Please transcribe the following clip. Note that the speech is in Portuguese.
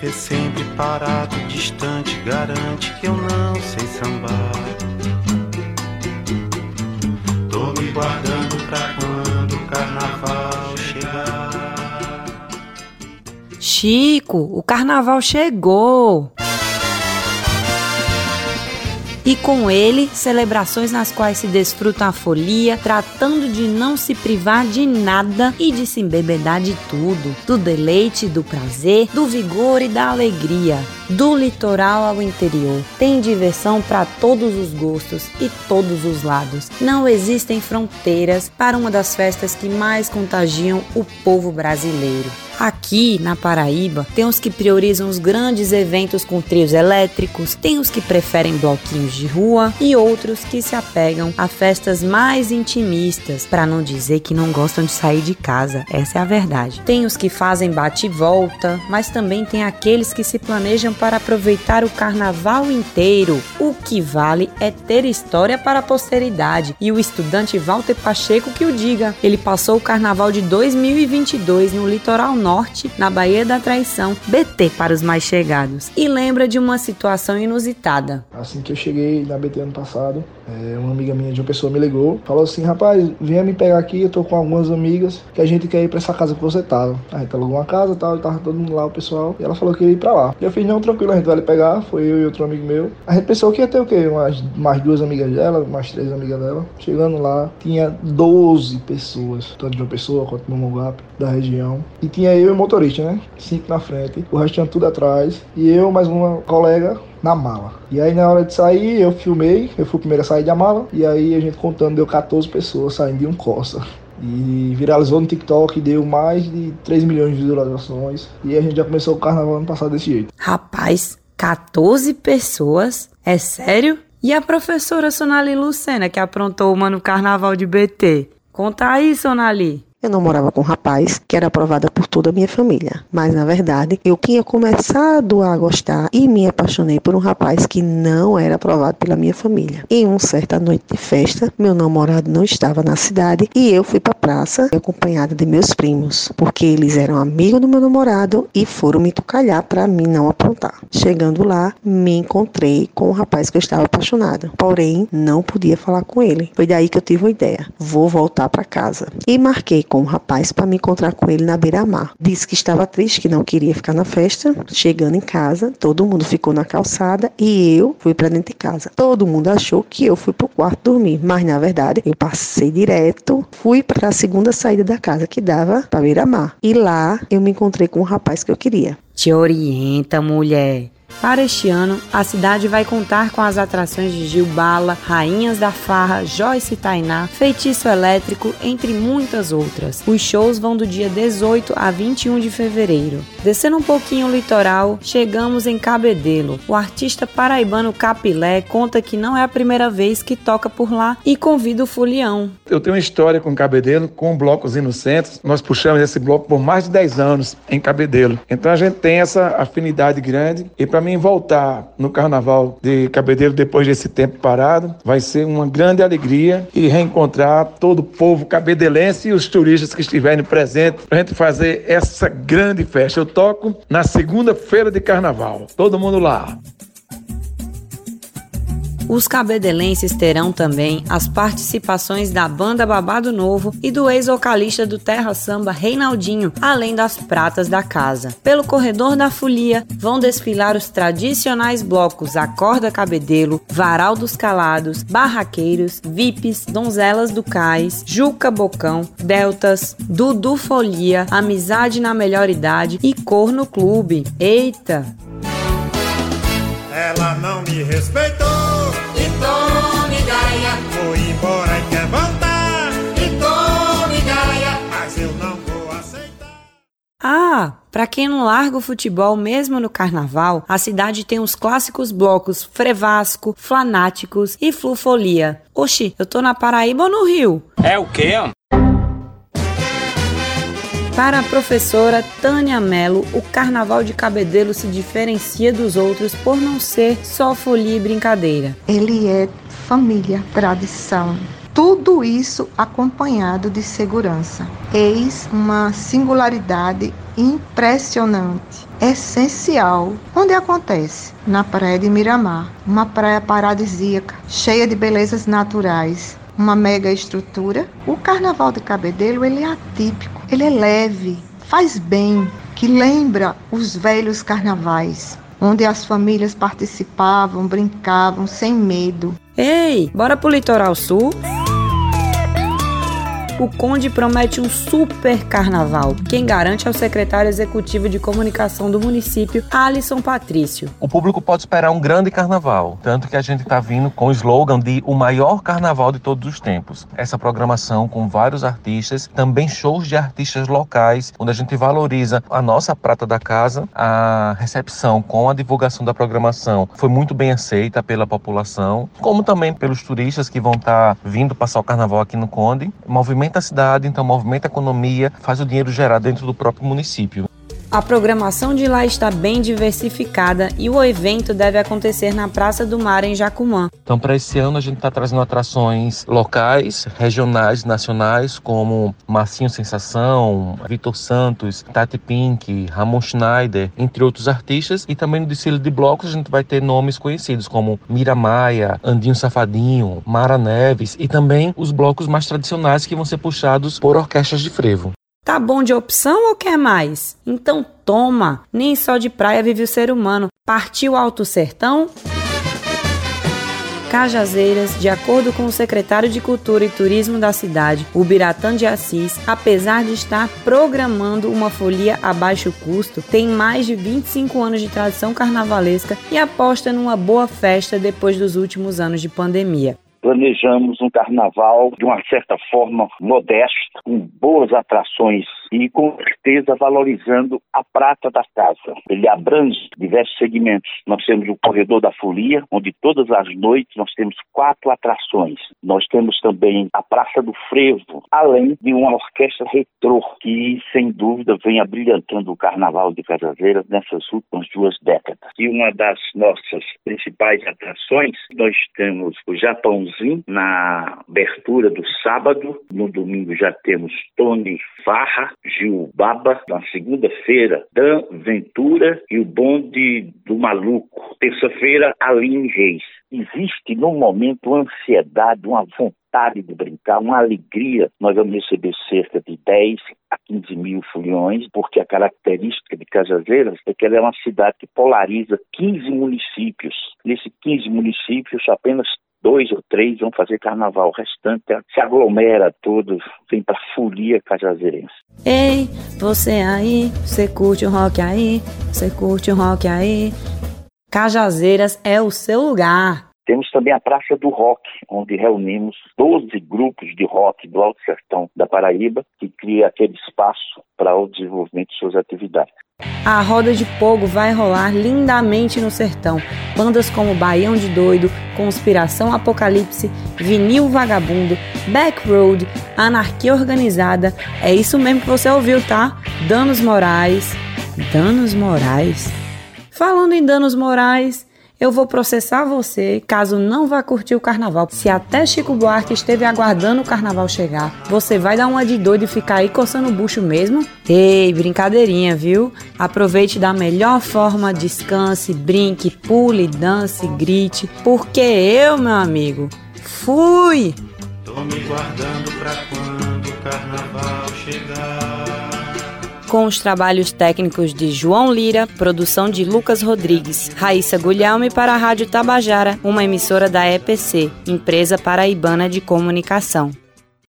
vê sempre parado, distante, garante que eu não sei sambar. Tô me guardando pra quando o carnaval chegar. Chico, o carnaval chegou! E com ele celebrações nas quais se desfruta a folia, tratando de não se privar de nada e de se embebedar de tudo, do deleite, do prazer, do vigor e da alegria. Do litoral ao interior, tem diversão para todos os gostos e todos os lados. Não existem fronteiras para uma das festas que mais contagiam o povo brasileiro. Aqui na Paraíba, tem os que priorizam os grandes eventos com trios elétricos, tem os que preferem bloquinhos de rua e outros que se apegam a festas mais intimistas, para não dizer que não gostam de sair de casa. Essa é a verdade. Tem os que fazem bate e volta, mas também tem aqueles que se planejam para aproveitar o carnaval inteiro. O que vale é ter história para a posteridade. E o estudante Walter Pacheco que o diga. Ele passou o carnaval de 2022 no litoral norte, na Baía da Traição, BT para os mais chegados, e lembra de uma situação inusitada. Assim que eu cheguei na BT ano passado, é, uma amiga minha de uma pessoa me ligou, falou assim: rapaz, venha me pegar aqui, eu tô com algumas amigas que a gente quer ir pra essa casa que você tava. A gente alugou uma casa e tal, tava todo mundo lá, o pessoal, e ela falou que ia ir pra lá. E eu fiz: não, tranquilo, a gente vai lhe pegar. Foi eu e outro amigo meu. A gente pensou que ia ter o quê? Umas, mais duas amigas dela, mais três amigas dela. Chegando lá, tinha 12 pessoas, tanto de uma pessoa quanto do Mongape, da região. E tinha eu e o motorista, né? Cinco na frente, o resto tinha tudo atrás. E eu, mais uma colega, na mala. E aí na hora de sair, eu filmei, eu fui o primeiro a sair da mala, e aí a gente contando, deu 14 pessoas saindo de um Corsa. E viralizou no TikTok, deu mais de 3 milhões de visualizações. E a gente já começou o carnaval ano passado desse jeito. Rapaz, 14 pessoas? É sério? E a professora Sonali Lucena, que aprontou uma no carnaval de BT? Conta aí, Sonali. Eu namorava com um rapaz que era aprovada por toda a minha família. Mas, na verdade, eu tinha começado a gostar e me apaixonei por um rapaz que não era aprovado pela minha família. Em uma certa noite de festa, meu namorado não estava na cidade e eu fui para a praça acompanhada de meus primos, porque eles eram amigos do meu namorado e foram me tocalhar para mim não aprontar. Chegando lá, me encontrei com o um rapaz que eu estava apaixonado, porém não podia falar com ele. Foi daí que eu tive uma ideia: vou voltar para casa. E marquei com um rapaz para me encontrar com ele na beira-mar. Disse que estava triste, que não queria ficar na festa. Chegando em casa, todo mundo ficou na calçada e eu fui para dentro de casa. Todo mundo achou que eu fui pro quarto dormir, mas na verdade eu passei direto, fui para a segunda saída da casa que dava para beira-mar. E lá eu me encontrei com o rapaz que eu queria. Te orienta, mulher. Para este ano, a cidade vai contar com as atrações de Gil Bala, Rainhas da Farra, Joyce Tainá, Feitiço Elétrico, entre muitas outras. Os shows vão do dia 18 a 21 de fevereiro. Descendo um pouquinho o litoral, chegamos em Cabedelo. O artista paraibano Capilé conta que não é a primeira vez que toca por lá e convida o Fulião. Eu tenho uma história com Cabedelo, com blocos inocentes. Nós puxamos esse bloco por mais de 10 anos em Cabedelo. Então a gente tem essa afinidade grande e para mim voltar no carnaval de Cabedelo depois desse tempo parado vai ser uma grande alegria e reencontrar todo o povo cabedelense e os turistas que estiverem presentes para a gente fazer essa grande festa. Eu toco na segunda-feira de carnaval. Todo mundo lá. Os cabedelenses terão também as participações da banda Babado Novo e do ex-vocalista do Terra Samba Reinaldinho, além das pratas da casa. Pelo corredor da folia vão desfilar os tradicionais blocos Acorda Cabedelo, Varal dos Calados, Barraqueiros, Vipes, Donzelas do Cais, Juca Bocão, Deltas, Dudu Folia, Amizade na Melhor Idade e Corno Clube. Eita! Ela não me respeitou Ah, para quem não larga o futebol mesmo no carnaval, a cidade tem os clássicos blocos Frevasco, Flanáticos e Flufolia. Oxi, eu tô na Paraíba ou no Rio? É o quê? Para a professora Tânia Mello, o Carnaval de Cabedelo se diferencia dos outros por não ser só folia e brincadeira. Ele é família, tradição, Tudo isso acompanhado de segurança. Eis uma singularidade impressionante, essencial. Onde acontece? Na praia de Miramar, uma praia paradisíaca, cheia de belezas naturais, uma mega estrutura. O Carnaval de Cabedelo ele é atípico, ele é leve, faz bem, que lembra os velhos carnavais, onde as famílias participavam, brincavam sem medo. Ei, bora pro litoral sul? O Conde promete um super carnaval. Quem garante é o secretário executivo de comunicação do município, Alisson Patrício. O público pode esperar um grande carnaval, tanto que a gente está vindo com o slogan de o maior carnaval de todos os tempos. Essa programação com vários artistas, também shows de artistas locais, onde a gente valoriza a nossa prata da casa, a recepção com a divulgação da programação foi muito bem aceita pela população, como também pelos turistas que vão estar tá vindo passar o carnaval aqui no Conde. Movimento movimenta a cidade, então movimenta a economia, faz o dinheiro gerar dentro do próprio município. A programação de lá está bem diversificada e o evento deve acontecer na Praça do Mar, em Jacumã. Então, para esse ano, a gente está trazendo atrações locais, regionais, nacionais, como Marcinho Sensação, Vitor Santos, Tati Pink, Ramon Schneider, entre outros artistas. E também no desfile de blocos, a gente vai ter nomes conhecidos como Mira Maia, Andinho Safadinho, Mara Neves e também os blocos mais tradicionais que vão ser puxados por orquestras de frevo. Tá bom de opção ou quer mais? Então toma! Nem só de praia vive o ser humano. Partiu Alto Sertão? Cajazeiras, de acordo com o secretário de Cultura e Turismo da cidade, o Biratã de Assis, apesar de estar programando uma folia a baixo custo, tem mais de 25 anos de tradição carnavalesca e aposta numa boa festa depois dos últimos anos de pandemia planejamos um carnaval de uma certa forma modesto, com boas atrações e com certeza valorizando a prata da casa. Ele abrange diversos segmentos. Nós temos o Corredor da Folia, onde todas as noites nós temos quatro atrações. Nós temos também a Praça do Frevo, além de uma orquestra retrô que, sem dúvida, vem abrilhantando o Carnaval de Cajazeiras nessas últimas duas décadas. E uma das nossas principais atrações, nós temos o Japãozinho na abertura do sábado. No domingo já temos Tony Farra, Gil Baba, na segunda-feira, Dan Ventura e o bonde do maluco. Terça-feira, Aline Reis. Existe no momento uma ansiedade, uma vontade de brincar, uma alegria. Nós vamos receber cerca de 10 a 15 mil foliões, porque a característica de Cajazeiras é que ela é uma cidade que polariza 15 municípios. Nesses 15 municípios, apenas dois ou três vão fazer carnaval. O restante se aglomera todo, vem pra folia cajazeirense. Ei, você aí, você curte o rock aí, você curte o rock aí. Cajazeiras é o seu lugar. Temos também a Praça do Rock, onde reunimos 12 grupos de rock do Alto Sertão da Paraíba, que cria aquele espaço para o desenvolvimento de suas atividades. A roda de fogo vai rolar lindamente no sertão. Bandas como Baião de Doido, Conspiração Apocalipse, Vinil Vagabundo, Backroad, Anarquia Organizada. É isso mesmo que você ouviu, tá? Danos Morais. Danos Morais? Falando em danos morais, eu vou processar você caso não vá curtir o carnaval. Se até Chico Buarque esteve aguardando o carnaval chegar, você vai dar uma de doido e ficar aí coçando o bucho mesmo? Ei, brincadeirinha, viu? Aproveite da melhor forma, descanse, brinque, pule, dance, grite, porque eu, meu amigo, fui! Tô me guardando pra quando o carnaval chegar com os trabalhos técnicos de João Lira, produção de Lucas Rodrigues, Raíssa Gulhalme para a Rádio Tabajara, uma emissora da EPC, Empresa Paraibana de Comunicação.